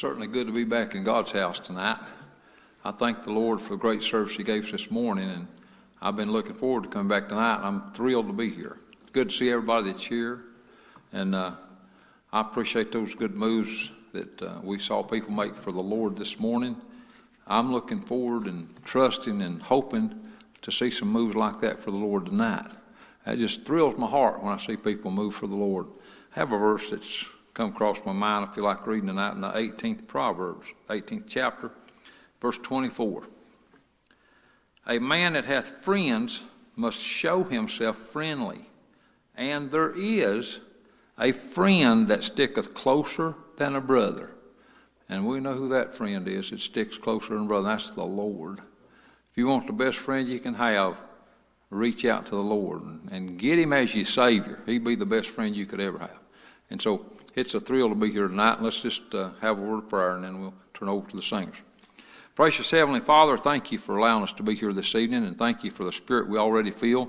certainly good to be back in God's house tonight. I thank the Lord for the great service He gave us this morning, and I've been looking forward to coming back tonight. I'm thrilled to be here. Good to see everybody that's here, and uh, I appreciate those good moves that uh, we saw people make for the Lord this morning. I'm looking forward and trusting and hoping to see some moves like that for the Lord tonight. That just thrills my heart when I see people move for the Lord. I have a verse that's come across my mind. I feel like reading tonight in the 18th Proverbs, 18th chapter, verse 24. A man that hath friends must show himself friendly, and there is a friend that sticketh closer than a brother. And we know who that friend is. It sticks closer than a brother. That's the Lord. If you want the best friend you can have, reach out to the Lord and get Him as your Savior. He'd be the best friend you could ever have. And so it's a thrill to be here tonight. Let's just uh, have a word of prayer and then we'll turn over to the singers. Precious Heavenly Father, thank you for allowing us to be here this evening and thank you for the spirit we already feel.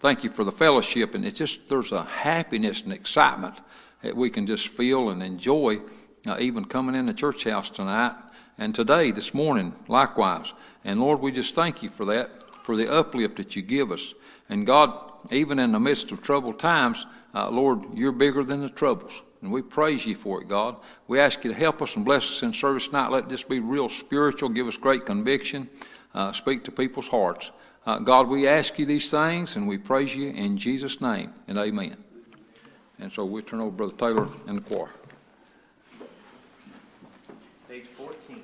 Thank you for the fellowship and it's just there's a happiness and excitement that we can just feel and enjoy uh, even coming in the church house tonight and today, this morning, likewise. And Lord, we just thank you for that, for the uplift that you give us. And God, even in the midst of troubled times, uh, Lord, you're bigger than the troubles. And we praise you for it, God. We ask you to help us and bless us in service tonight. Let this be real spiritual. Give us great conviction. Uh, speak to people's hearts. Uh, God, we ask you these things and we praise you in Jesus' name and amen. And so we turn over Brother Taylor and the choir. Page 14.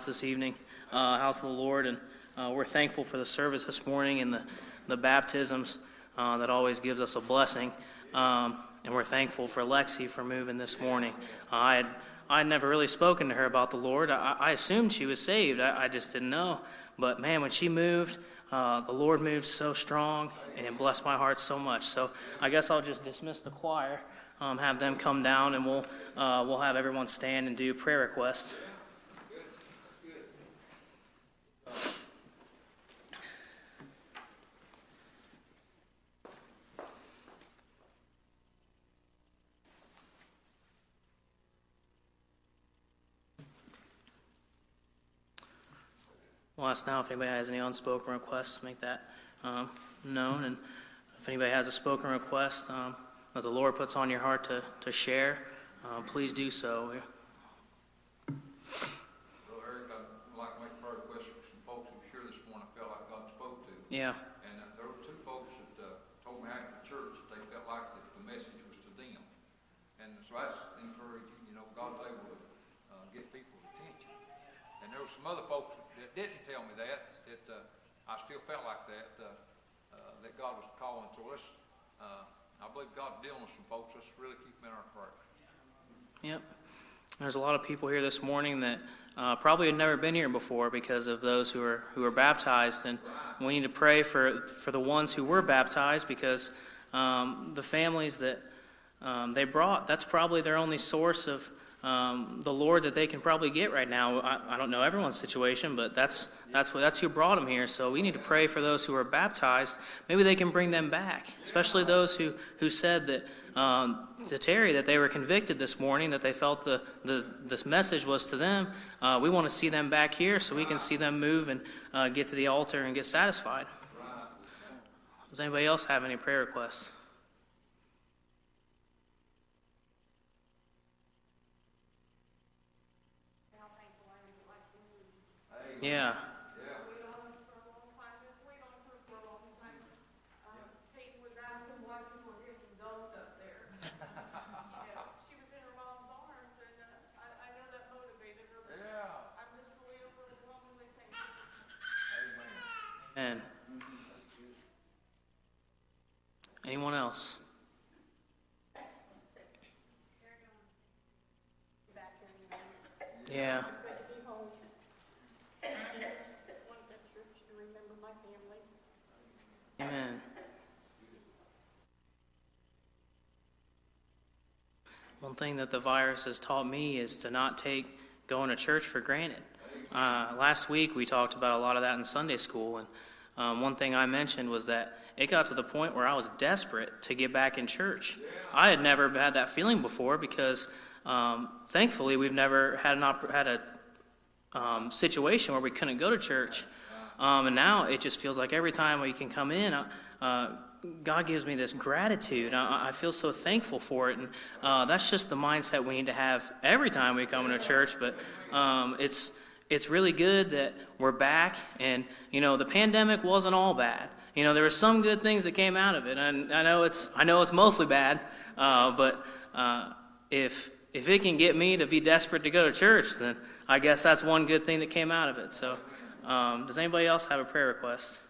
House this evening, uh, house of the Lord, and uh, we're thankful for the service this morning and the, the baptisms uh, that always gives us a blessing. Um, and we're thankful for Lexi for moving this morning. Uh, I had I had never really spoken to her about the Lord. I, I assumed she was saved. I, I, just didn't know. But man, when she moved, uh, the Lord moved so strong, and it blessed my heart so much. So I guess I'll just dismiss the choir, um, have them come down, and we'll uh, we'll have everyone stand and do prayer requests. We'll ask now if anybody has any unspoken requests, make that um, known. And if anybody has a spoken request um, that the Lord puts on your heart to, to share, uh, please do so. Brother Eric, I'd like to make a prayer request for some folks who were here this morning, I felt like God spoke to. Yeah, And uh, there were two folks that uh, told me after church that they felt like that the message was to them. And so that's encouraging, you know, God's able to uh, get people's attention. And there were some other folks didn't tell me that, that uh, I still felt like that, uh, uh, that God was calling. So let's, uh, I believe God's dealing with some folks. Let's really keep them in our prayer. yep. There's a lot of people here this morning that uh, probably had never been here before because of those who are who are baptized, and we need to pray for for the ones who were baptized because um, the families that um, they brought that's probably their only source of um, the Lord that they can probably get right now. I, I don't know everyone's situation, but that's that's what that's who brought them here. So we need to pray for those who are baptized. Maybe they can bring them back, especially those who who said that um, to Terry that they were convicted this morning, that they felt the, the this message was to them. Uh, we want to see them back here so we can see them move and uh, get to the altar and get satisfied. Does anybody else have any prayer requests? Yeah. We on this for a long time, just wait on her for a long time. Um, Kate was asking why you were getting dumped up there. You know, she was in her mom's arms, and, uh, I, I know that motivated her, but Yeah. I'm just really overwhelmingly thankful. Amen. And anyone else? Yeah. Good to be home. Went to church to remember my family. Amen. One thing that the virus has taught me is to not take going to church for granted. Uh, last week we talked about a lot of that in Sunday school, and um, one thing I mentioned was that it got to the point where I was desperate to get back in church. I had never had that feeling before because, um, thankfully, we've never had an op- had a um, situation where we couldn't go to church. Um, and now it just feels like every time we can come in, uh, uh, God gives me this gratitude. I, I feel so thankful for it. And uh, that's just the mindset we need to have every time we come into church. But um, it's, it's really good that we're back. And, you know, the pandemic wasn't all bad. You know, there were some good things that came out of it. And I know it's, I know it's mostly bad. Uh, but uh, if, if it can get me to be desperate to go to church, then I guess that's one good thing that came out of it. So, um, does anybody else have a prayer request?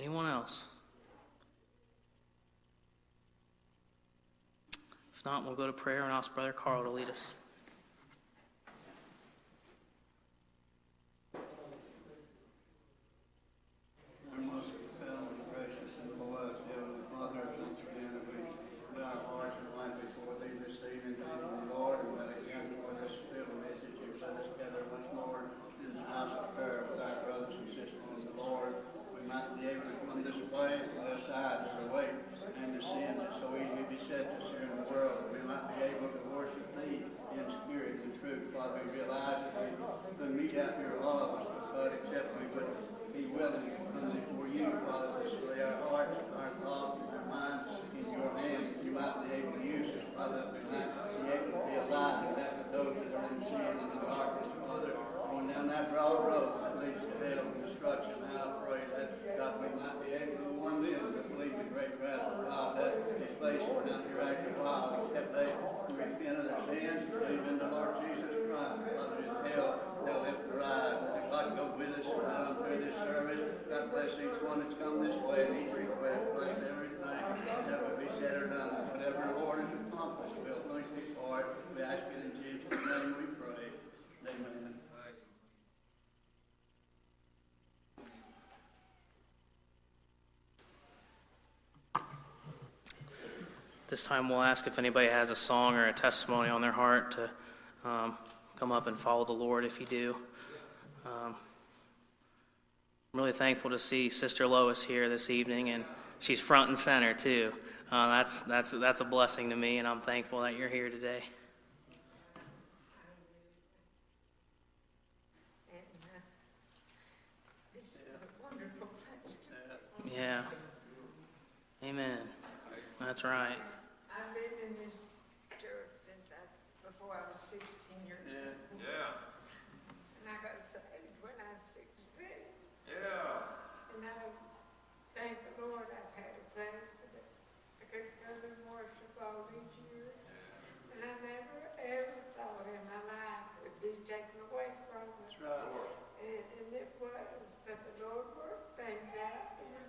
Anyone else? If not, we'll go to prayer and ask Brother Carl to lead us most compelling, gracious, and beloved Heavenly Father, once again, we put our hearts and life before thee this evening, thank you, Lord, and that again for this little message you set us together once more in this house of prayer with our brothers and sisters in the Lord. We might be able to come this way and lay aside the weight and the sins that so easily beset us here in the world. We might be able to worship thee in spirit and truth. Father, we realize that we could meet out here all of us, but God, except we would be willing to come before you, Father, to lay our hearts, our thoughts, and our minds in your hands. You might be able to use us, Father, that we might be able to be alive and that to those that are in sin and darkness, Father, going down that broad road that leads to hell and destruction. Now I pray that, God, we might be this time we'll ask if anybody has a song or a testimony on their heart to um, come up and follow the Lord if you do. Um, I'm really thankful to see Sister Lois here this evening, and she's front and center too. Uh, that's that's that's a blessing to me, and I'm thankful that you're here today. And, uh, this is a wonderful place to be. Yeah. Amen. That's right. I've been in this church since I, before I was sixteen years old. Yeah. And I got saved when I was sixteen. Yeah. And I thank the Lord I've had a place that I could come and worship all these years. And I never, ever thought in my life would be taken away from us. That's right. And, and it was, but the Lord worked things out and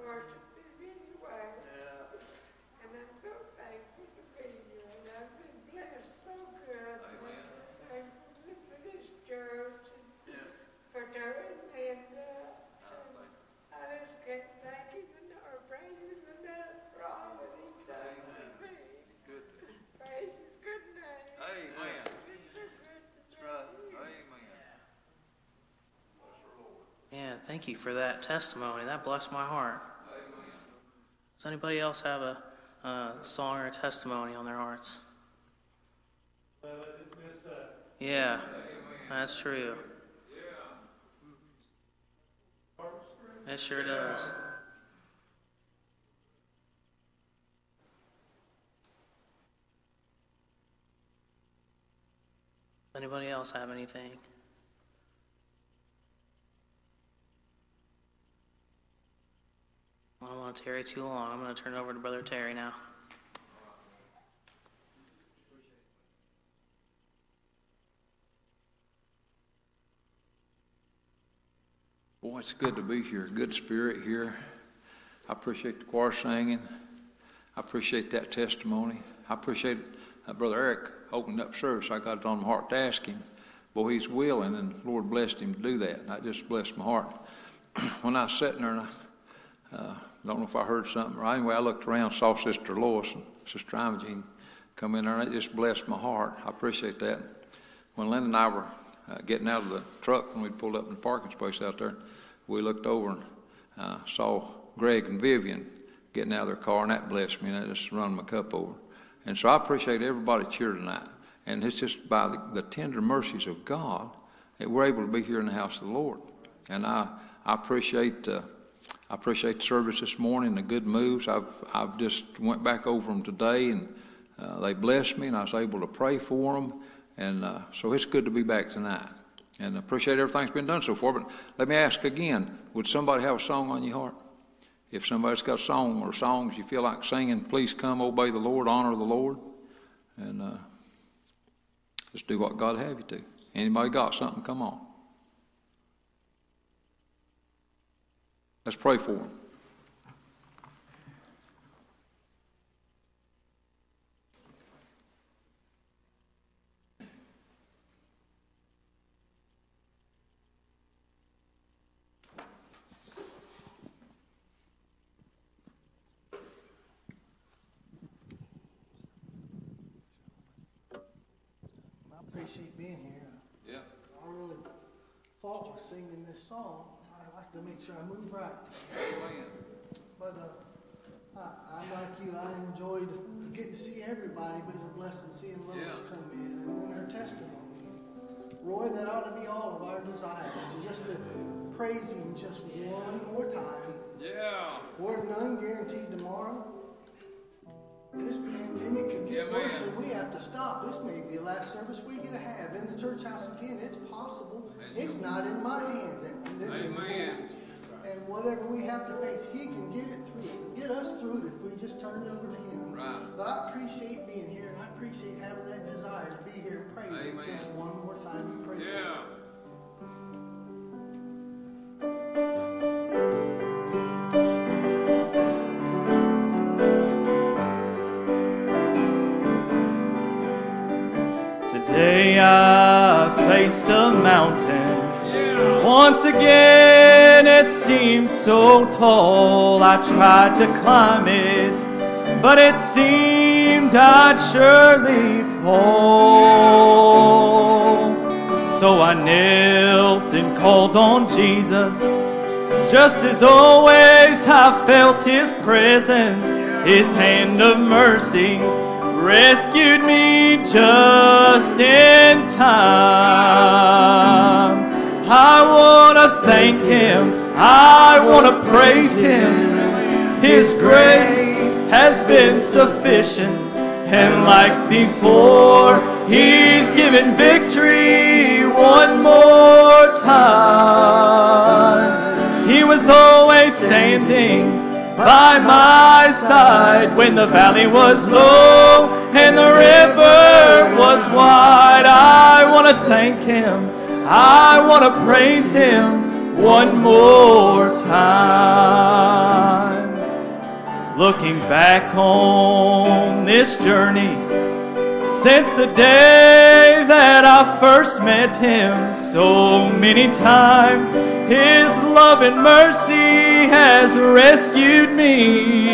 worship Him anyway. Yeah. And I'm so thankful to be here, and I've been blessed so good. And I'm thankful for this church and Yeah. for Darren, and, uh, I just can't thank him or praise him enough for all that he's done for me. Good. Praise his good name. Amen. It's so good to right. know you. Amen. Yeah, thank you for that testimony. That blessed my heart. Does anybody else have a, a song or a testimony on their hearts? Yeah, that's true. It sure does. Anybody else have anything? I tarry too long. I'm going to turn it over to Brother Terry now. Boy, it's good to be here. Good spirit here. I appreciate the choir singing. I appreciate that testimony. I appreciate uh, Brother Eric opening up service. I got it on my heart to ask him. Boy, he's willing, and the Lord blessed him to do that. And that just blessed my heart. when I was sitting there, and I uh, don't know if I heard something right. Anyway, I looked around, saw Sister Lois and Sister Imogene come in there, and it just blessed my heart. I appreciate that. When Lynn and I were uh, getting out of the truck when we pulled up in the parking space out there, we looked over and uh, saw Greg and Vivian getting out of their car, and that blessed me, and I just run my cup over. And so I appreciate everybody here tonight. And it's just by the, the tender mercies of God that we're able to be here in the house of the Lord. And I, I appreciate uh, I appreciate the service this morning, the good moves. I've I've just went back over them today, and uh, they blessed me, and I was able to pray for them. And uh, so it's good to be back tonight. And appreciate everything's been done so far. But let me ask again: Would somebody have a song on your heart? If somebody's got a song or songs you feel like singing, please come obey the Lord, honor the Lord, and uh, just do what God have you to. Anybody got something? Come on. Let's pray for them. I appreciate being here. Yeah. I really fought with singing this song. I like to make sure I move right. But uh, I, I'm like you. I enjoyed getting to see everybody, but it's a blessing seeing Lois Yeah. come in and then her testimony. Roy, that ought to be all of our desires to just to praise him just one more time. Yeah. We're none guaranteed tomorrow. This pandemic could get Yeah, worse and we have to stop. This may be the last service we get to have in the church house again. It's possible. It's not in my hands. and It's in the Amen. Lord's. And whatever we have to face, He can get it through. Get us through it if we just turn it over to Him. Right. But I appreciate being here and I appreciate having that desire to be here and praise Him just one more time. You pray for me. Yeah. Today I faced a mountain. Once again it seemed so tall. I tried to climb it, but it seemed I'd surely fall. So I knelt and called on Jesus. Just as always, I felt His presence, His hand of mercy rescued me just in time. I want to thank Him, I want to praise Him. His grace has been sufficient, and like before, He's given victory one more time. He was always standing by my side when the valley was low and the river was wide. I want to thank Him. I want to praise Him one more time. Looking back on this journey, since the day that I first met him, so many times his love and mercy has rescued me.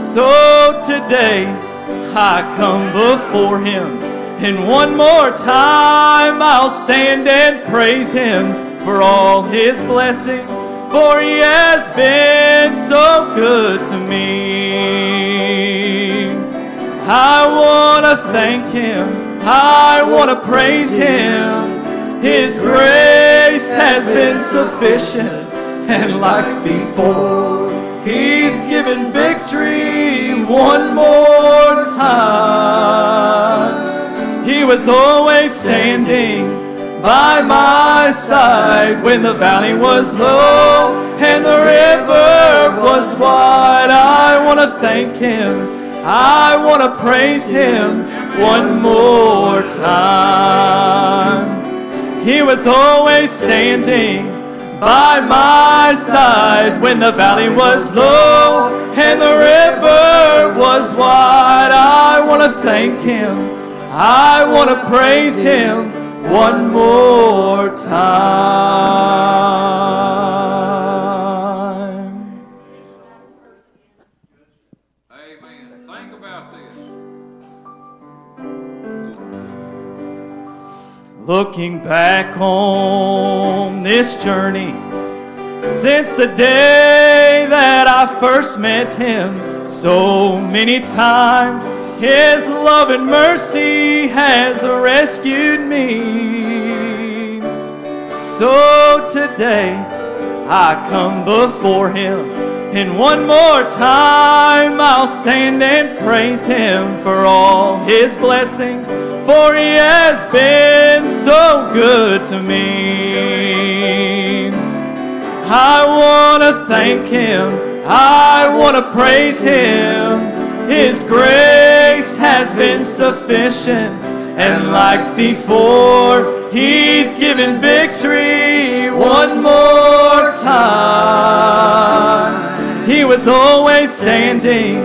So today I come before him, and one more time I'll stand and praise him for all his blessings, for he has been so good to me. I want to thank Him. I want to praise Him. His grace has been sufficient. And like before, He's given victory one more time. He was always standing by my side when the valley was low and the river was wide. I want to thank Him. I want to praise him one more time. He was always standing by my side when the valley was low and the river was wide. I want to thank him. I want to praise him one more time. Amen. Think about this. Looking back on this journey, since the day that I first met him, so many times his love and mercy has rescued me. So today I come before him, and one more time I'll stand and praise him for all his blessings, for he has been so good to me. I want to thank him, I want to praise him. His grace has been sufficient, and like before, He's given victory one more time. He was always standing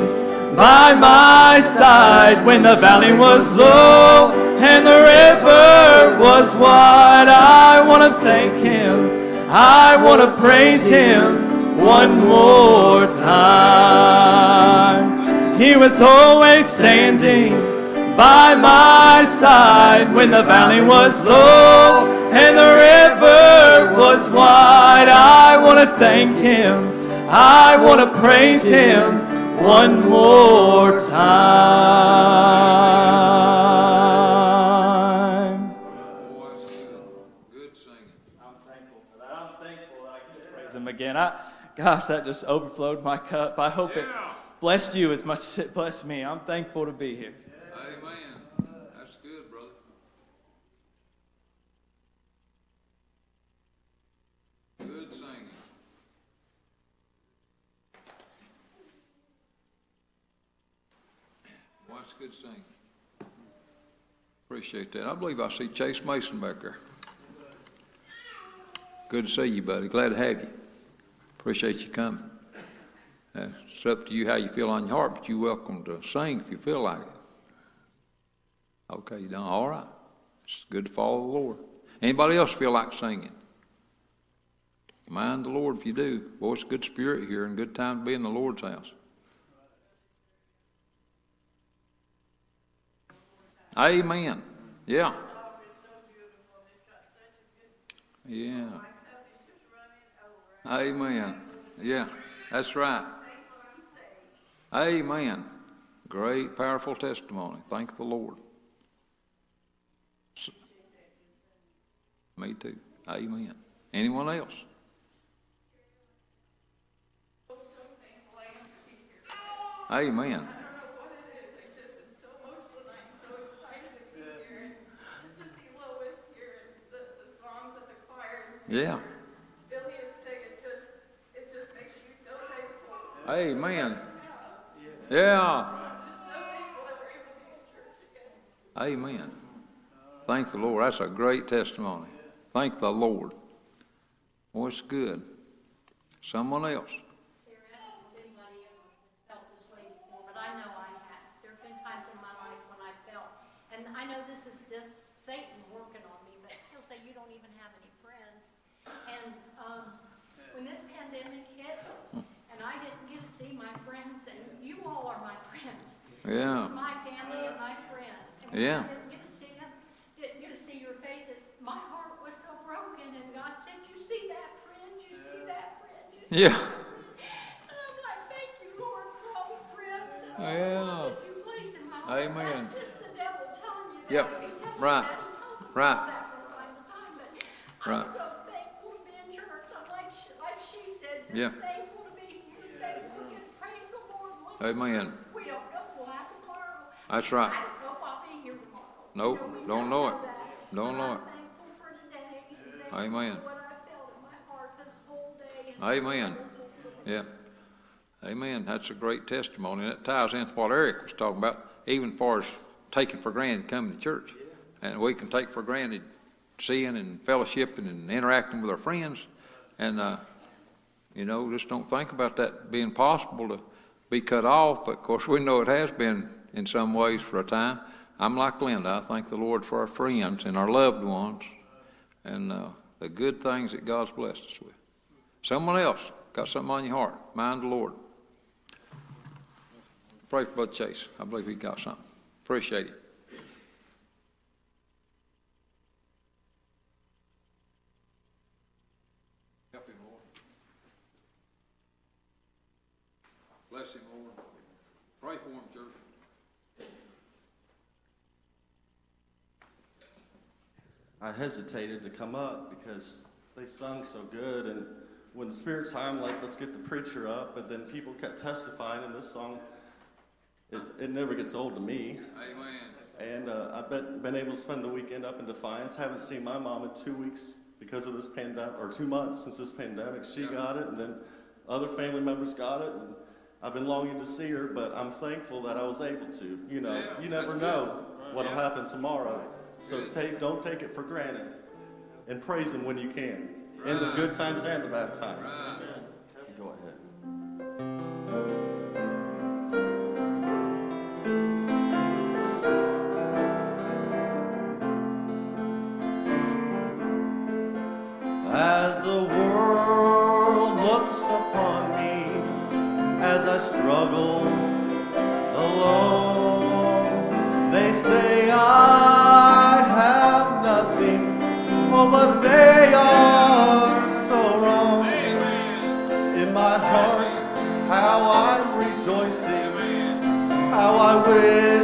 by my side when the valley was low and the river was wide. I want to thank Him. I want to praise Him one more time. He was always standing by my side when the valley was low and the river was wide. I want to thank him. I want to praise him one more time. Good. Good singing. I'm thankful for that. I'm thankful that I can praise him again. I, gosh, that just overflowed my cup. I hope it Yeah. Blessed you as much as it blessed me. I'm thankful to be here. Amen. That's good, brother. Good singing. Well, that's good singing. Appreciate that. I believe I see Chase Mason back there. Good to see you, buddy. Glad to have you. Appreciate you coming. It's up to you how you feel on your heart, but you're welcome to sing if you feel like it. Okay, you done all right. It's good to follow the Lord. Anybody else feel like singing? Mind the Lord if you do. Boy, it's a good spirit here and good time to be in the Lord's house. Amen. Yeah. Yeah. Amen. Yeah, that's right. Amen. Great, powerful testimony. Thank the Lord. S- Me too. Amen. Anyone else? Amen. Just to see Lois here and the, the songs that the choir and Yeah. Billy and sing, it just, it just makes me so thankful. Amen. Yeah. Just so thankful that we're able to be in church again. Amen. Thank the Lord. That's a great testimony. Thank the Lord. Well, it's good. Someone else. Here, I don't know if anybody ever has felt this way before, but I know I have. There have been times in my life when I felt, and I know this is just Satan working on me, but he'll say, you don't even have any friends. And, um, when this pandemic hit, and I didn't get to see my friends, and you all are my friends. This Yeah. is my family and my friends. And when Yeah. I didn't get to see them, didn't get to see your faces, my heart was so broken, and God said, you see that friend, you see that friend, you see Yeah. and I'm like, thank you, Lord, for all the friends and all Yeah. the love that you placed in my heart. Amen. That's just the devil telling you that. Yep. If he tells you Right. that, he tells us Right. all that from time to time, but Right. I'm so thankful to be in church. I'm like, she, like she said, just Yeah. thankful to be here, thankful to get praise the Lord. Lord. Amen. We don't know if we'll have tomorrow. That's right. I don't know if I'll be here tomorrow. Nope, we don't know it. that. Don't But know I'm it. thankful for today. Thankful Amen. for what I felt in my heart this whole day. has been Amen. wonderful. Yeah. Amen. That's a great testimony. And it ties into what Eric was talking about, even far as taking for granted coming to church. And we can take for granted seeing and fellowshipping and interacting with our friends. And, uh, you know, just don't think about that being possible to be cut off. But of course, we know it has been in some ways for a time. I'm like Linda. I thank the Lord for our friends and our loved ones and uh, the good things that God's blessed us with. Someone else got something on your heart. Mind the Lord. Pray for Brother Chase. I believe he got something. Appreciate it. Help him, Lord. Bless him, Lord. Pray for him, church. I hesitated to come up because they sung so good, and when the Spirit's high, I'm like, let's get the preacher up. But then people kept testifying, and this song, it, it never gets old to me. Amen. And uh, I've been, been able to spend the weekend up in Defiance. Haven't seen my mom in two weeks because of this pandemic, or two months since this pandemic. She got it, and then other family members got it. And I've been longing to see her, but I'm thankful that I was able to. You know, Yeah, you never know good. what'll Yeah. happen tomorrow. So take, don't take it for granted, and praise Him when you can, in the good times and the bad times. Go ahead. As the world looks upon me, as I struggle alone, they say how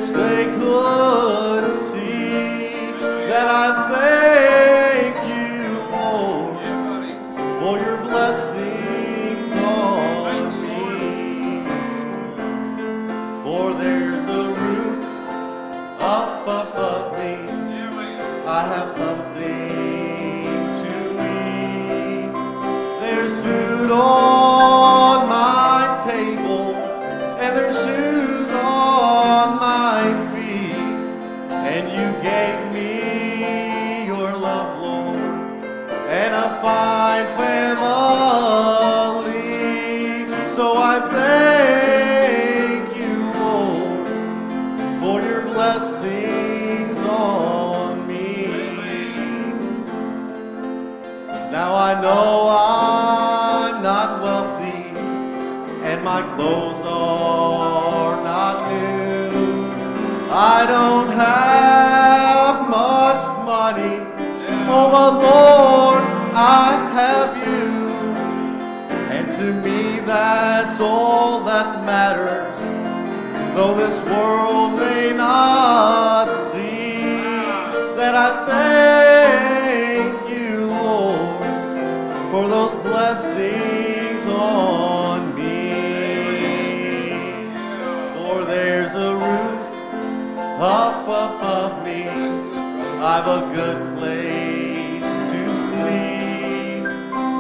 a good place to sleep.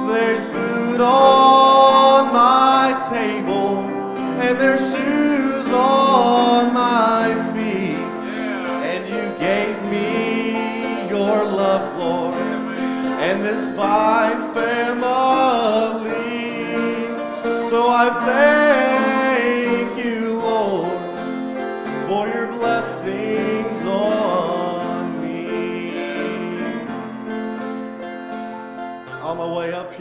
There's food on my table, and there's shoes on my feet. And you gave me your love, Lord, and this fine family. So I thank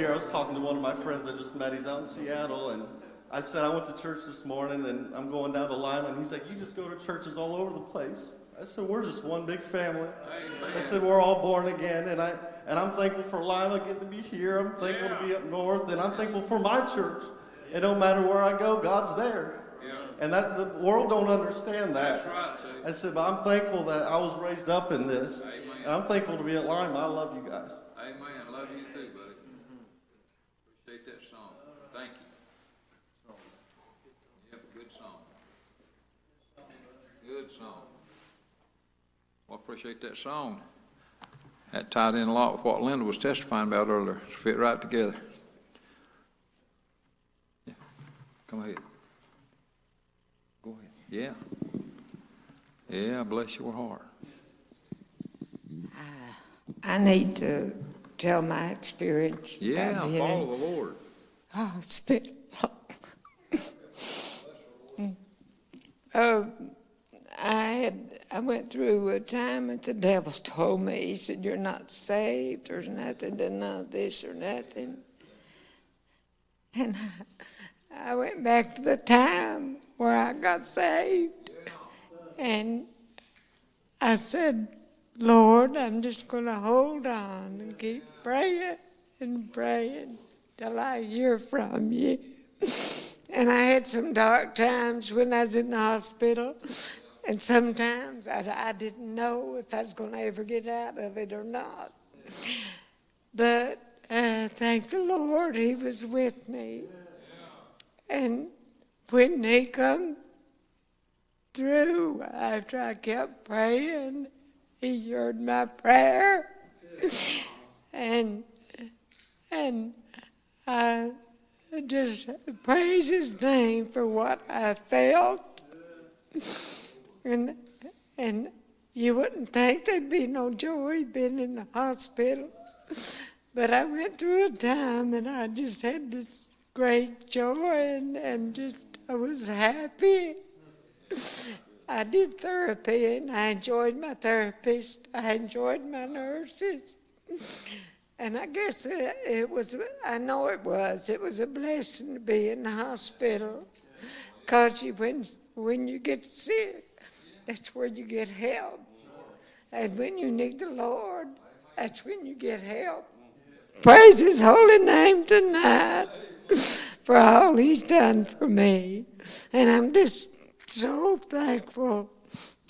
here, I was talking to one of my friends I just met. He's out in Seattle, and I said, I went to church this morning, and I'm going down to Lima. And he's like, You just go to churches all over the place. I said, We're just one big family. I said, We're all born again, and I and I'm thankful for Lima getting to be here. I'm thankful to be up north, and I'm thankful for my church. It don't matter where I go, God's there. And that the world don't understand that. That's right. I said, but I'm thankful that I was raised up in this. Amen. And I'm thankful to be at Lima. I love you guys. Amen. I love you too, buddy. Appreciate that song. Thank you. Yep, good song. Good song. Well, I appreciate that song. That tied in a lot with what Linda was testifying about earlier. It Fit right together. Yeah. Come ahead. Go ahead. Yeah. Yeah, bless your heart. I need to tell my experience. Yeah, follow the Lord. hospital. oh, uh, I had I went through a time that the devil told me he said you're not saved. There's nothing to none of this or nothing. And I, I went back to the time where I got saved, and I said, Lord, I'm just going to hold on and keep praying and praying till I hear from you. And I had some dark times when I was in the hospital, and sometimes I, I didn't know if I was going to ever get out of it or not. But uh, thank the Lord, He was with me. And when He come through, after I kept praying, He heard my prayer, and and I just praise His name for what I felt, and and you wouldn't think there'd be no joy being in the hospital, but I went through a time and I just had this great joy and and just I was happy. I did therapy and I enjoyed my therapist. I enjoyed my nurses. And I guess it, it was, I know it was, it was a blessing to be in the hospital. Because when, when you get sick, that's where you get help. And when you need the Lord, that's when you get help. Praise His holy name tonight for all He's done for me. And I'm just so thankful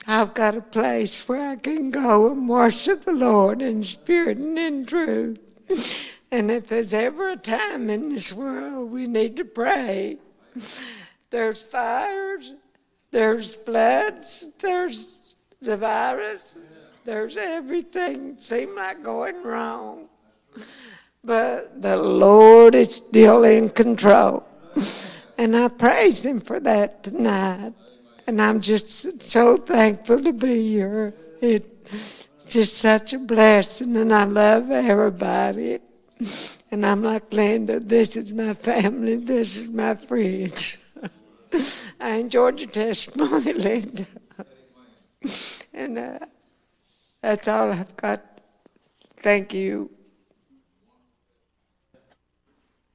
I've got a place where I can go and worship the Lord in spirit and in truth. And if there's ever a time in this world we need to pray, there's fires, there's floods, there's the virus, there's everything seems like going wrong. But the Lord is still in control. And I praise Him for that tonight. And I'm just so thankful to be here. It's just such a blessing, and I love everybody. And I'm like Linda, this is my family, this is my friends. I enjoyed your testimony, Linda. And uh, that's all I've got. Thank you.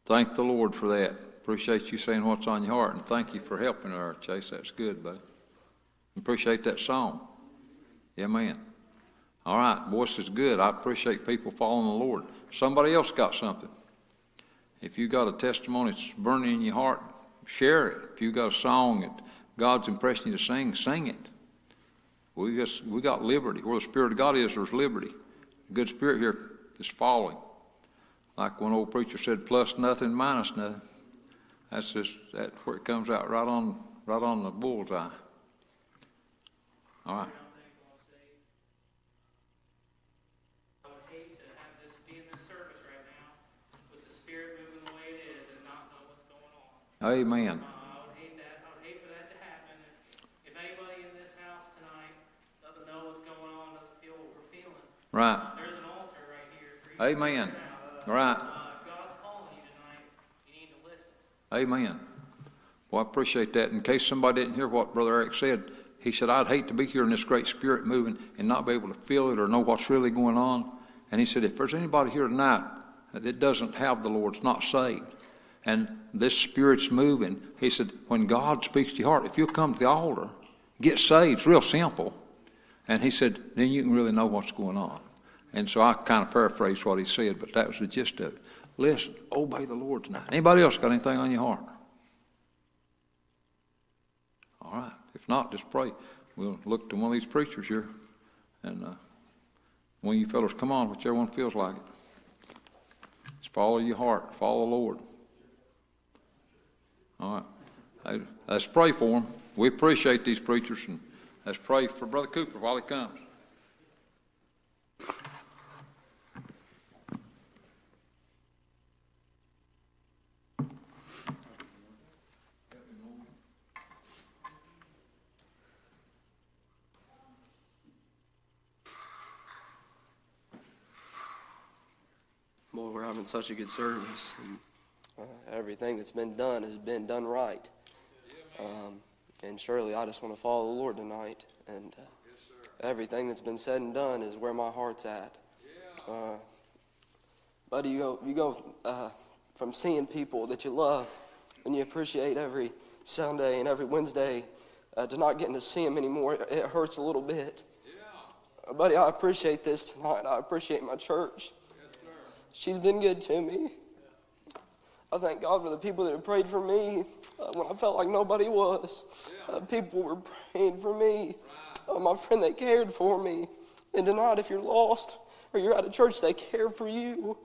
Thank the Lord for that. Appreciate you saying what's on your heart, and thank you for helping her, Chase. That's good, buddy. Appreciate that song. Yeah, man. All right, voice is good. I appreciate people following the Lord. Somebody else got something. If you got a testimony that's burning in your heart, share it. If you got a song that God's impressing you to sing, sing it. We just we got liberty. Where the Spirit of God is, there's liberty. The good Spirit here is falling. Like one old preacher said, plus nothing, minus nothing. That's just that's where it comes out right on right on the bullseye. All right. I would hate to have this be in this service right now with the spirit moving the way it is and not know what's going on. Amen. Right. there's an altar right here. Amen. Right. Uh, God's calling you tonight, you need to listen. Amen. Well, I appreciate that. In case somebody didn't hear what Brother Eric said, he said, I'd hate to be here in this great spirit moving and not be able to feel it or know what's really going on. And he said, if there's anybody here tonight that doesn't have the Lord, it's not saved, and this spirit's moving, he said, when God speaks to your heart, if you'll come to the altar, get saved, it's real simple. And he said, then you can really know what's going on. And so I kind of paraphrased what he said, but that was the gist of it. Listen, obey the Lord tonight. Anybody else got anything on your heart? All right. If not, just pray. We'll look to one of these preachers here, and uh, one of you fellows, come on, whichever one feels like it. Just follow your heart. Follow the Lord. All right. Let's pray for them. We appreciate these preachers, and let's pray for Brother Cooper while he comes. Boy, we're having such a good service. And, uh, everything that's been done has been done right. Um, and surely I just want to follow the Lord tonight. And uh, everything that's been said and done is where my heart's at. Uh, buddy, you go, you go uh, from seeing people that you love and you appreciate every Sunday and every Wednesday uh, to not getting to see them anymore. It, hurts a little bit. Uh, buddy, I appreciate this tonight. I appreciate my church. She's been good to me. I thank God for the people that have prayed for me uh, when I felt like nobody was. Uh, people were praying for me. Uh, my friend, they cared for me. And tonight, if you're lost or you're out of church, they care for you.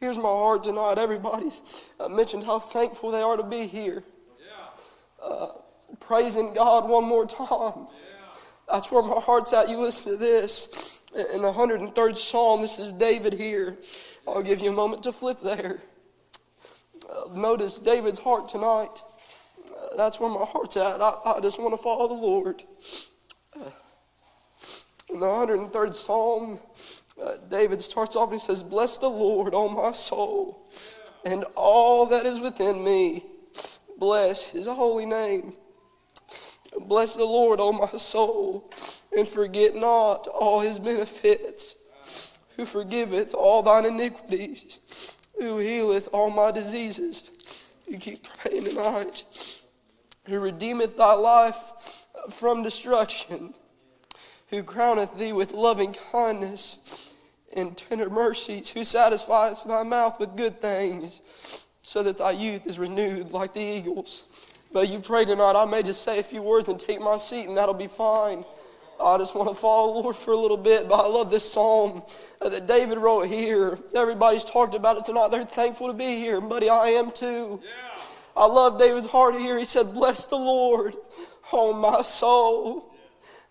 Here's my heart tonight. Everybody's uh, mentioned how thankful they are to be here. Uh, praising God one more time. That's where my heart's at. You listen to this. In the 103rd Psalm, this is David here. I'll give you a moment to flip there. Uh, notice David's heart tonight. Uh, that's where my heart's at. I, I just want to follow the Lord. Uh, in the 103rd Psalm, uh, David starts off and he says, Bless the Lord, O my soul, and all that is within me. Bless his holy name. Bless the Lord, O my soul, and forget not all his benefits, who forgiveth all thine iniquities, who healeth all my diseases. You keep praying tonight. Who redeemeth thy life from destruction, who crowneth thee with loving kindness and tender mercies, who satisfies thy mouth with good things, so that thy youth is renewed like the eagles. But you pray tonight, I may just say a few words and take my seat, and that'll be fine. Oh, I just want to follow the Lord for a little bit, but I love this psalm uh, that David wrote here. Everybody's talked about it tonight. They're thankful to be here, buddy. I am too. I love David's heart here. He said, Bless the Lord, oh my soul.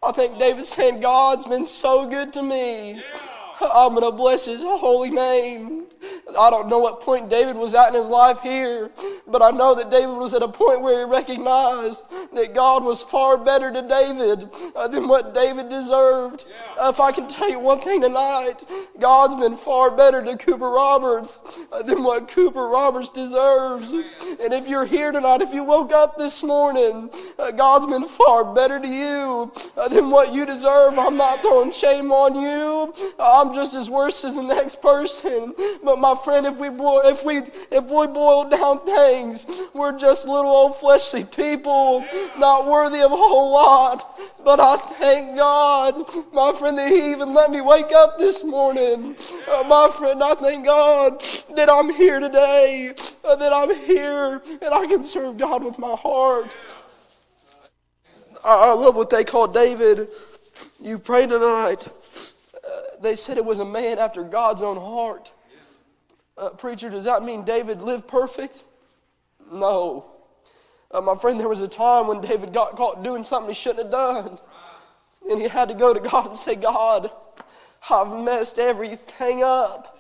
I think David's saying, God's been so good to me. I'm going to bless his holy name. I don't know what point David was at in his life here, but I know that David was at a point where he recognized that God was far better to David uh, than what David deserved. Uh, if I can tell you one thing tonight, God's been far better to Cooper Roberts uh, than what Cooper Roberts deserves. And if you're here tonight, if you woke up this morning, uh, God's been far better to you uh, than what you deserve. I'm not throwing shame on you. I'm just as worse as the next person. But my friend, if we boil, if we if we boil down things, we're just little old fleshly people, not worthy of a whole lot. But I thank God, my friend, that He even let me wake up this morning. Uh, my friend, I thank God that I'm here today, uh, that I'm here, and I can serve God with my heart. I I love what they call David. You pray tonight. Uh, they said it was a man after God's own heart. Uh, preacher, does that mean David lived perfect? No. Uh, my friend, there was a time when David got caught doing something he shouldn't have done. And he had to go to God and say, God, I've messed everything up.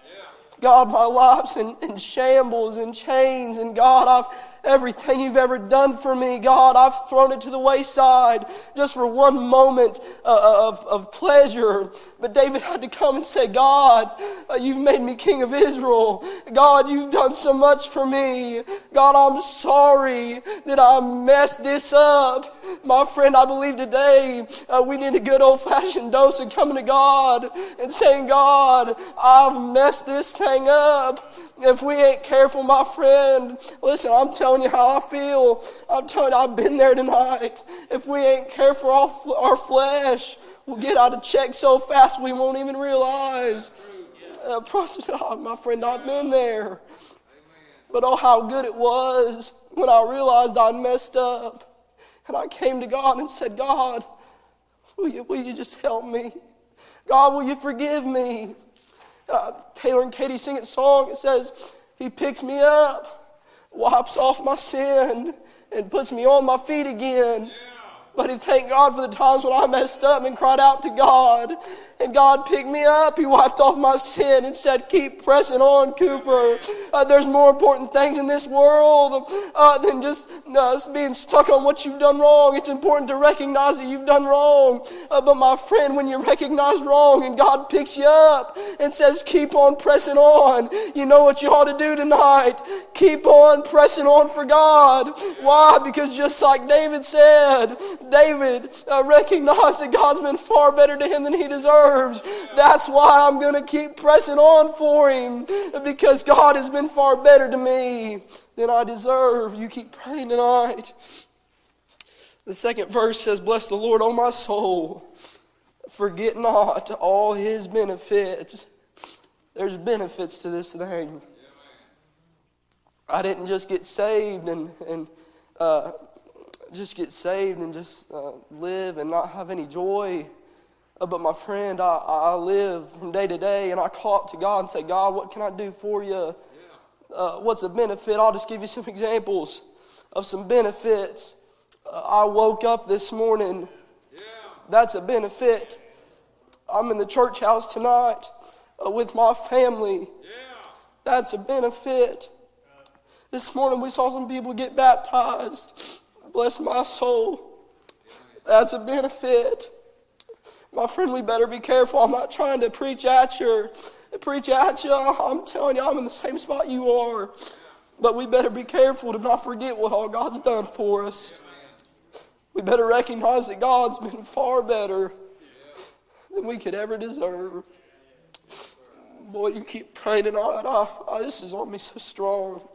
God, my life's in, in shambles and chains. And God, I've everything you've ever done for me, God, I've thrown it to the wayside just for one moment uh, of, of pleasure. But David had to come and say, God, uh, you've made me king of Israel. God, you've done so much for me. God, I'm sorry that I messed this up. My friend, I believe today uh, we need a good old fashioned dose of coming to God and saying, God, I've messed this thing up. If we ain't careful, my friend, listen, I'm telling you how I feel. I'm telling you, I've been there tonight. If we ain't careful, our, our flesh will get out of check so fast we won't even realize. Uh, my friend, I've been there. But oh, how good it was when I realized I'd messed up. And I came to God and said, God, will you, will you just help me? God, will you forgive me? Uh, Taylor and Katie sing a song. It says, He picks me up, wipes off my sin, and puts me on my feet again. Yeah. But he thanked God for the times when I messed up and cried out to God. And God picked me up. He wiped off my sin and said, Keep pressing on, Cooper. Uh, there's more important things in this world uh, than just uh, being stuck on what you've done wrong. It's important to recognize that you've done wrong. Uh, but my friend, when you recognize wrong and God picks you up and says, Keep on pressing on, you know what you ought to do tonight? Keep on pressing on for God. Why? Because just like David said, David uh, recognized that God's been far better to him than he deserves. That's why I'm going to keep pressing on for him because God has been far better to me than I deserve. You keep praying tonight. The second verse says, Bless the Lord, O my soul. Forget not all his benefits. There's benefits to this thing. I didn't just get saved and, and uh, just get saved and just uh, live and not have any joy. Uh, but my friend, I, I live from day to day and I call up to God and say, God, what can I do for you? Uh, what's a benefit? I'll just give you some examples of some benefits. Uh, I woke up this morning. That's a benefit. I'm in the church house tonight uh, with my family. That's a benefit. This morning we saw some people get baptized. Bless my soul. That's a benefit. My friend, we better be careful. I'm not trying to preach at you. Preach at you. I'm telling you, I'm in the same spot you are. But we better be careful to not forget what all God's done for us. We better recognize that God's been far better than we could ever deserve. Boy, you keep praying tonight. I, I, this is on me so strong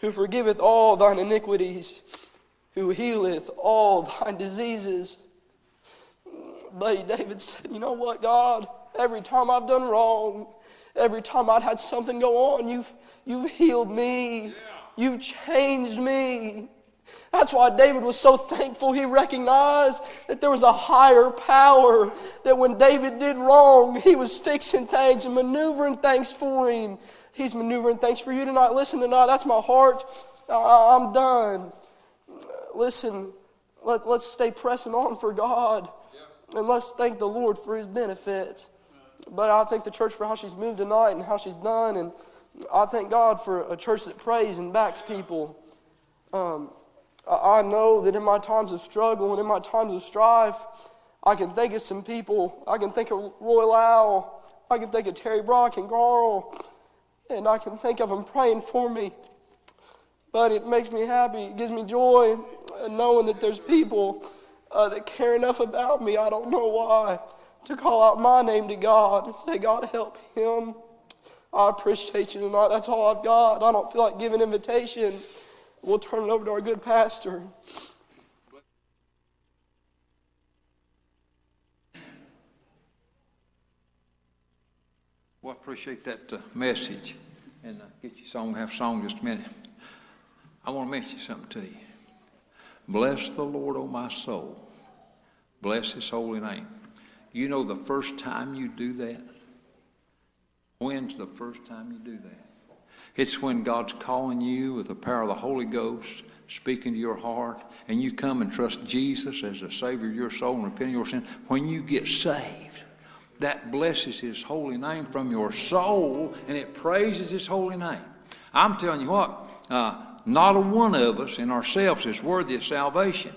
who forgiveth all thine iniquities, who healeth all thine diseases. Buddy David said, You know what, God? Every time I've done wrong, every time I'd had something go on, you've, you've healed me. You've changed me. That's why David was so thankful. He recognized that there was a higher power, that when David did wrong, he was fixing things and maneuvering things for him. He's maneuvering things for you tonight. Listen tonight, that's my heart. I'm done. Listen, let, let's stay pressing on for God. And let's thank the Lord for his benefits. But I thank the church for how she's moved tonight and how she's done. And I thank God for a church that prays and backs people. Um, I know that in my times of struggle and in my times of strife, I can think of some people. I can think of Roy Lau. I can think of Terry Brock and Carl and I can think of them praying for me. But it makes me happy. It gives me joy knowing that there's people uh, that care enough about me. I don't know why. To call out my name to God and say, God, help him. I appreciate you tonight. That's all I've got. I don't feel like giving invitation. We'll turn it over to our good pastor. Well, I appreciate that uh, message. And uh, get you song, have song just a minute. I want to mention something to you. Bless the Lord, O my soul. Bless his holy name. You know the first time you do that? When's the first time you do that? It's when God's calling you with the power of the Holy Ghost, speaking to your heart, and you come and trust Jesus as the Savior of your soul and repent of your sin. When you get saved, that blesses His holy name from your soul and it praises His holy name. I'm telling you what, uh, not a one of us in ourselves is worthy of salvation.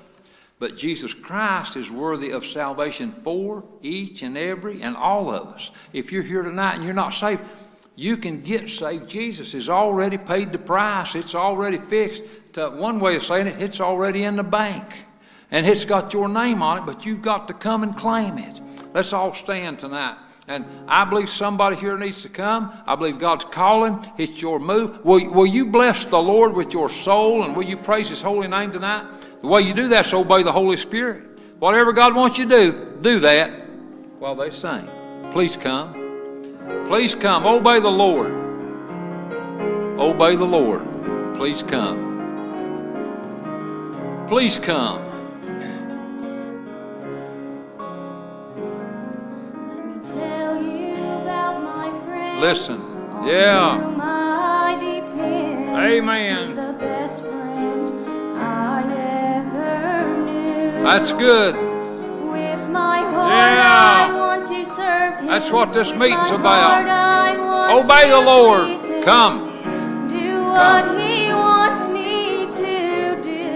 But Jesus Christ is worthy of salvation for each and every and all of us. If you're here tonight and you're not saved, you can get saved. Jesus has already paid the price. It's already fixed. To one way of saying it, it's already in the bank. And it's got your name on it, but you've got to come and claim it. Let's all stand tonight. And I believe somebody here needs to come. I believe God's calling. It's your move. Will, will you bless the Lord with your soul and will you praise His holy name tonight? The way you do that is obey the Holy Spirit. Whatever God wants you to do, do that while they sing. Please come. Please come. Obey the Lord. Obey the Lord. Please come. Please come. Listen. Yeah. Amen. The best friend I ever knew. That's good. With my heart, Yeah. I want to serve Him. That's what this meeting's about. heart, I want Obey the Lord. Come. Do what He wants me to do.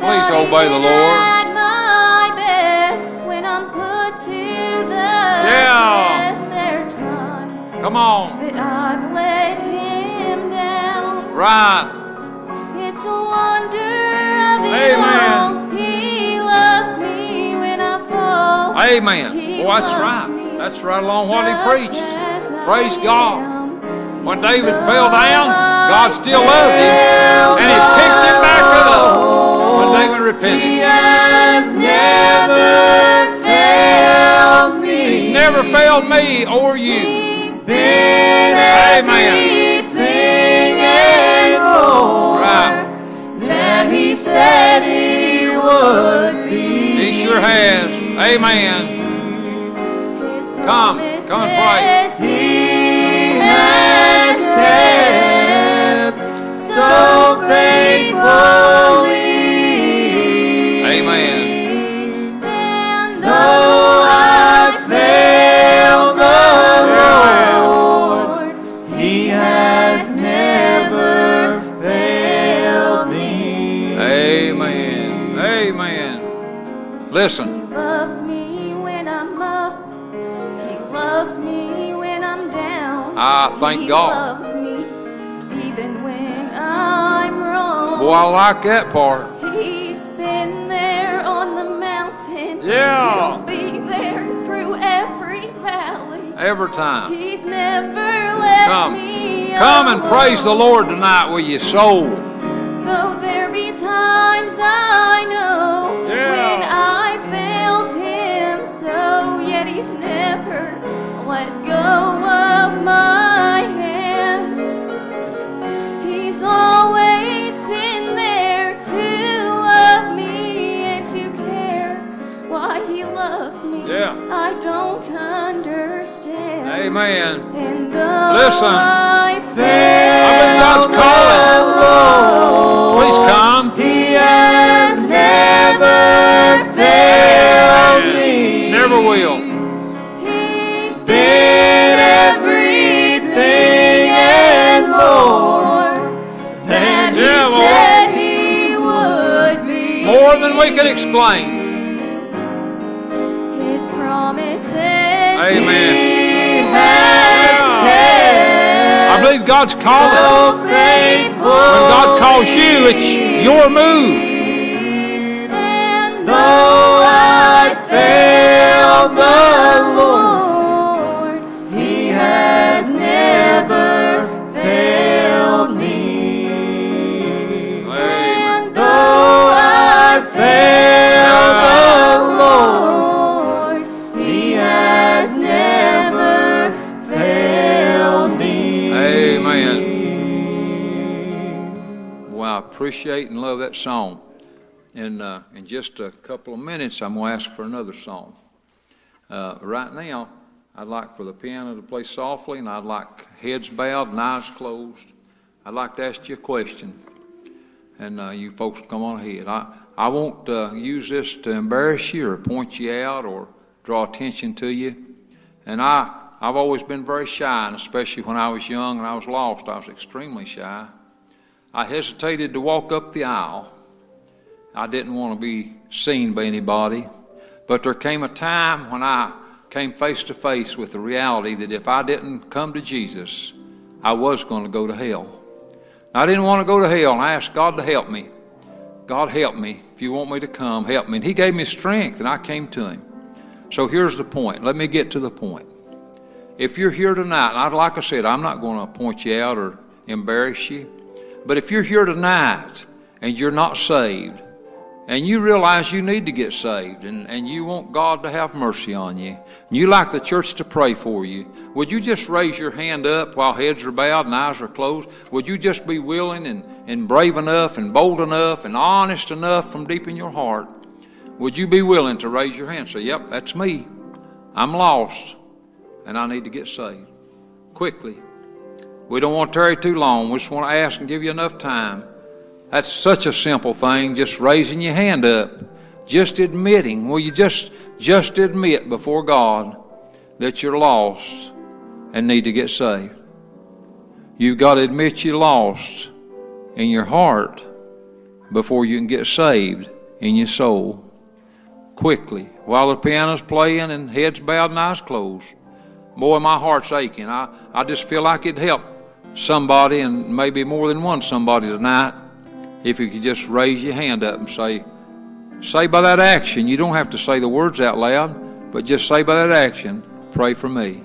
Please obey the Lord. At my best, when I'm put to the Yeah. Come on. that I've let Him down. Right. It's a wonder of it Amen. all. He loves me when I fall. Amen. He Boy, that's right. That's right along what he preached. Praise God. am. When David fell down, God still loved him. And he picked him back up when David repented. has never failed me. He never failed me or you. He's Been Amen. everything and more Right. that he said he would be. He sure has. Amen. His Come. Come and pray. He has kept so faithfully. Listen. He loves me when I'm up. He loves me when I'm down. Ah, thank he God. He loves me even when I'm wrong. Boy, I like that part. He's been there on the mountain. Yeah. He'll be there through every valley. Every time. He's never left Come. me Come and praise the. Lord tonight with your soul. Amen. Listen. I I believe God's calling. Please come. He has never failed me. Never will. He's Been everything and more than Yeah, he Lord. said he would be. More than we can explain. God's calling. so. When God calls you, it's your move. In just a couple of minutes, I'm going to ask for another song. Uh, right now, I'd like for the piano to play softly, and I'd like heads bowed and eyes closed. I'd like to ask you a question, and uh, you folks come on ahead. I, I won't uh, use this to embarrass you or point you out or draw attention to you. And I, I've always been very shy, and especially when I was young and I was lost, I was extremely shy. I hesitated to walk up the aisle. I didn't want to be seen by anybody. But there came a time when I came face to face with the reality that if I didn't come to Jesus, I was going to go to hell. I didn't want to go to hell, and I asked God to help me. God, help me. If you want me to come, help me. And He gave me strength, and I came to Him. So here's the point. Let me get to the point. If you're here tonight, and I'd, like I said, I'm not going to point you out or embarrass you, but if you're here tonight and you're not saved, and you realize you need to get saved and, and you want God to have mercy on you, and you like the church to pray for you, would you just raise your hand up while heads are bowed and eyes are closed? Would you just be willing and, and brave enough and bold enough and honest enough from deep in your heart? Would you be willing to raise your hand and say, Yep, that's me. I'm lost and I need to get saved? Quickly. We don't want to tarry too long. We just want to ask and give you enough time. That's such a simple thing, just raising your hand up, just admitting. Well, you just just admit before God that you're lost and need to get saved. You've got to admit you're lost in your heart before you can get saved in your soul. Quickly, while the piano's playing and heads bowed and eyes closed. Boy, my heart's aching. I, I just feel like it'd help somebody and maybe more than one somebody tonight if you could just raise your hand up and say, say by that action, you don't have to say the words out loud, but just say by that action, pray for me.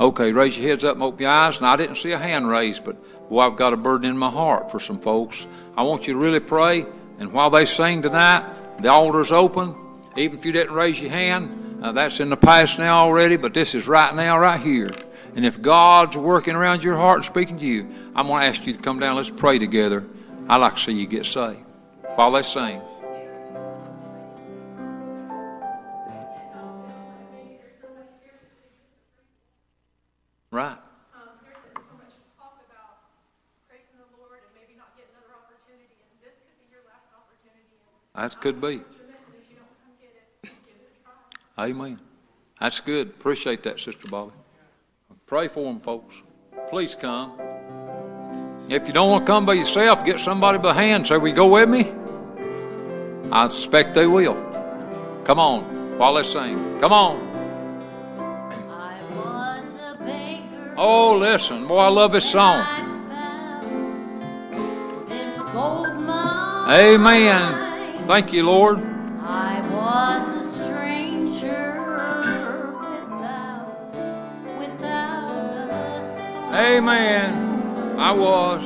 Okay, raise your heads up and open your eyes. And I didn't see a hand raised, but boy, I've got a burden in my heart for some folks. I want you to really pray. And while they sing tonight, the altar's open. Even if you didn't raise your hand, uh, that's in the past now already, but this is right now, right here. And if God's working around your heart and speaking to you, I'm going to ask you to come down. Let's pray together. I'd like to see you get saved while they sing. Right. That could be. Amen. That's good. Appreciate that, Sister Bobby. Pray for them, folks. Please come. If you don't want to come by yourself, get somebody by hand. Say, "We go with me?" I suspect they will. Come on, while they sing. Come on. I was a baker. Oh, listen, boy, I love this song. This. Amen. Thank you, Lord. I was a stranger without, without a. Amen. I was.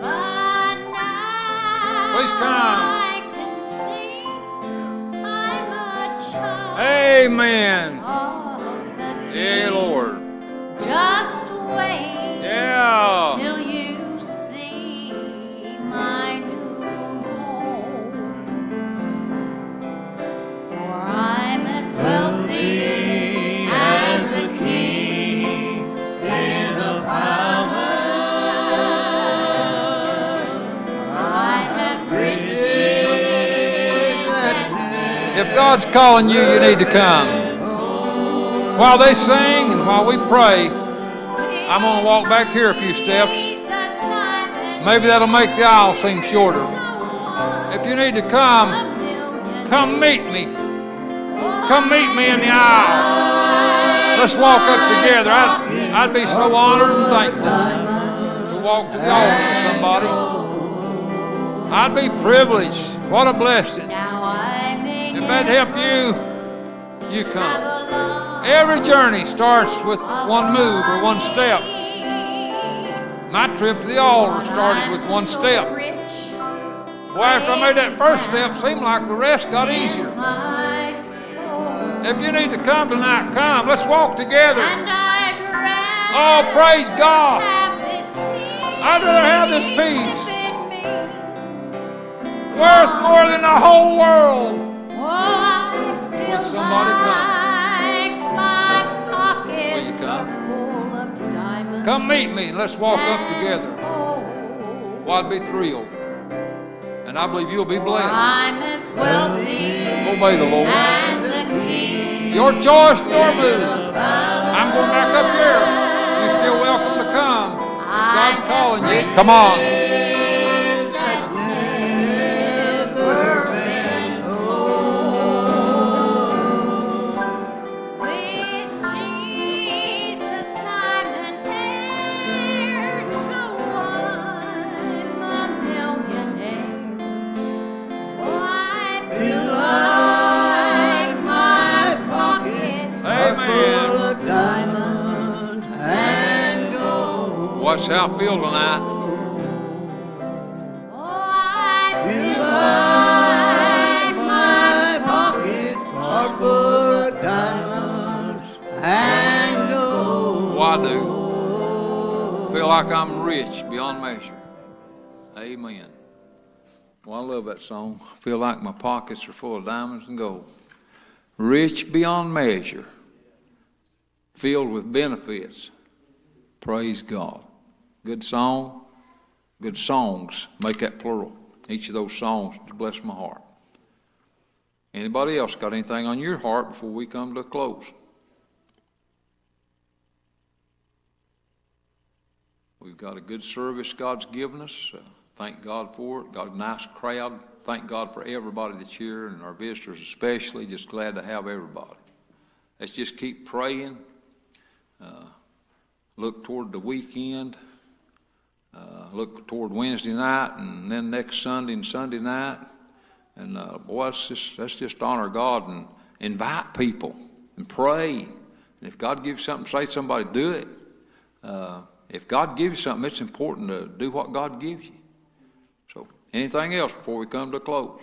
But now Please come. I can see I'm a child Amen. of the Yeah, Lord. Just wait Yeah. God's calling you, you need to come. While they sing and while we pray, I'm going to walk back here a few steps. Maybe that'll make the aisle seem shorter. If you need to come, come meet me. Come meet me in the aisle. Let's walk up together. I'd, I'd be so honored and thankful to walk to the altar with somebody. I'd be privileged. What a blessing. If that help you, you come. Every journey starts with one move or one step. My trip to the altar started with one step. Boy, after I made that first step, seemed like the rest got easier. If you need to come tonight, come. Let's walk together. Oh, praise God. I'd rather have this peace worth more than the whole world. Somebody come. my Will you come? are full of diamonds. Come meet me and let's walk up together. Well, I'd be thrilled. And I believe you'll be blessed. I'm as wealthy Obey the Lord. as a king. Your choice, your move. I'm going back up here. You're still welcome to come. God's calling you. Come on. Watch how I feel tonight. Oh, I Feel like my pockets are full of diamonds and gold. I do. Feel like I'm rich beyond measure. Amen. Well, I love that song. Feel like my pockets are full of diamonds and gold. Rich beyond measure. Filled with benefits. Praise God. Good song. Good songs. Make that plural. Each of those songs to bless my heart. Anybody else got anything on your heart before we come to a close? We've got a good service God's given us. Uh, thank God for it. Got a nice crowd. Thank God for everybody that's here and our visitors especially. Just glad to have everybody. Let's just keep praying. Uh, look toward the weekend. Uh, look toward Wednesday night and then next Sunday and Sunday night. And uh, boy, let's just, let's just honor God and invite people and pray. And if God gives something, say somebody, do it. Uh, if God gives you something, it's important to do what God gives you. So, anything else before we come to a close?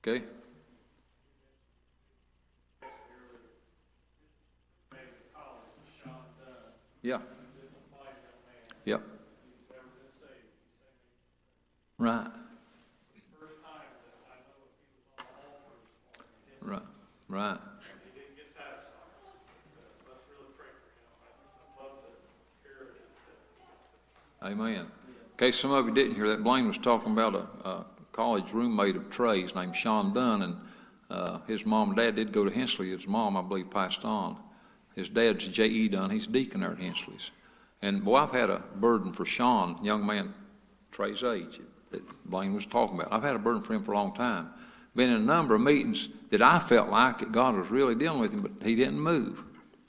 Okay? Yeah. Yep. Right. Right. Right. Amen. In case some of you didn't hear that, Blaine was talking about a, a college roommate of Trey's named Sean Dunn, and uh, his mom and dad did go to Hensley. His mom, I believe, passed on. His dad's J.E. Dunn. He's deacon there at Hensley's. And boy, I've had a burden for Sean, young man Trey's age, that Blaine was talking about. I've had a burden for him for a long time. Been in a number of meetings that I felt like God was really dealing with him, but he didn't move.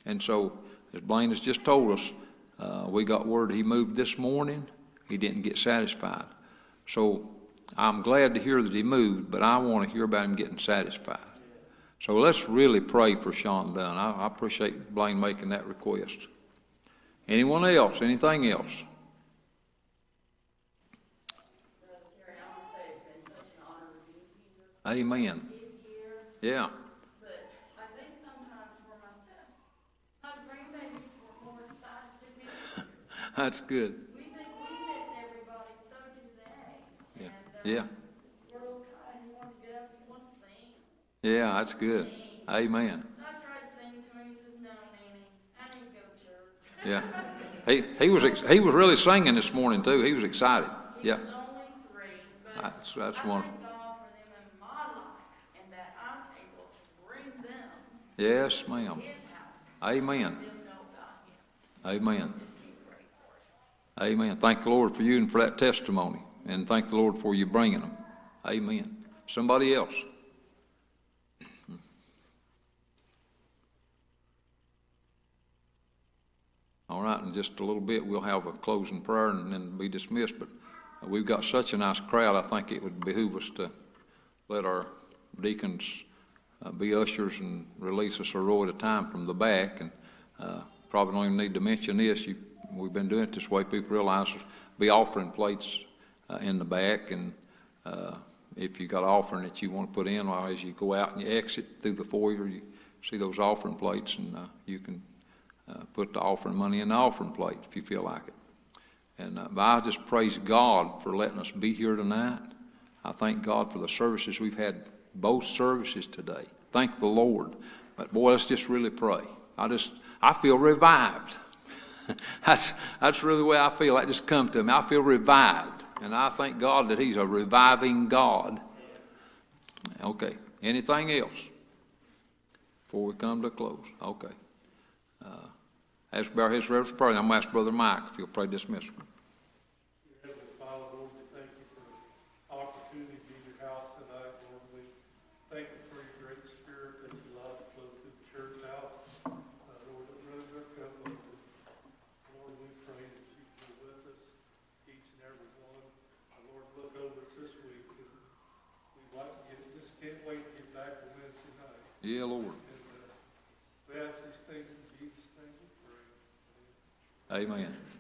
And so, as Blaine has just told us, uh, we got word he moved this morning. He didn't get satisfied. So I'm glad to hear that he moved, but I want to hear about him getting satisfied. So let's really pray for Sean Dunn. I, I appreciate Blaine making that request. Anyone else? Anything else? Amen. Yeah. That's good. We think we missed everybody, so do they. Yeah. And, uh, Yeah. Kind, sing. Yeah, that's good. Amen. So I tried to sing to him, he said, no, Nanny, I need to go to church. Yeah. He, he was ex- he was really singing this morning too. He was excited. Yeah. Was only three, but That's that's wonderful. thank God for them in my life and that I'm able to bring them Yes, ma'am. to his house. Amen. Them know about him. Amen. Just keep praying for us. Amen. Thank the Lord for you and for that testimony, and thank the Lord for you bringing them. Amen. Somebody else. All right, in just a little bit, we'll have a closing prayer and then be dismissed. But uh, we've got such a nice crowd, I think it would behoove us to let our deacons uh, be ushers and release us a row at a time from the back. And uh, probably don't even need to mention this. You, we've been doing it this way. People realize be offering plates uh, in the back, and uh, if you got an offering that you want to put in, well, as you go out and you exit through the foyer, you see those offering plates, and uh, you can uh, put the offering money in the offering plate if you feel like it. And uh, I just praise God for letting us be here tonight. I thank God for the services we've had, both services today. Thank the Lord. But boy, let's just really pray. I just, I feel revived. that's, that's really the way I feel. That just come to me. I feel revived. And I thank God that He's a reviving God. Okay. Anything else? Before we come to a close. Okay. Ask about his reverence prayer. I'm going to ask Brother Mike if you'll pray dismissal. Heavenly Father, Lord, we thank you for the opportunity to be in your house tonight, Lord. We thank you for your great spirit that you love to flow through the church house. Lord, that rose our cup up. Lord, we pray that you be with us, each and every one. Lord, look over us this week. and We'd like to get, just can't wait to get back to Wednesday night. Yeah, Lord. Amen.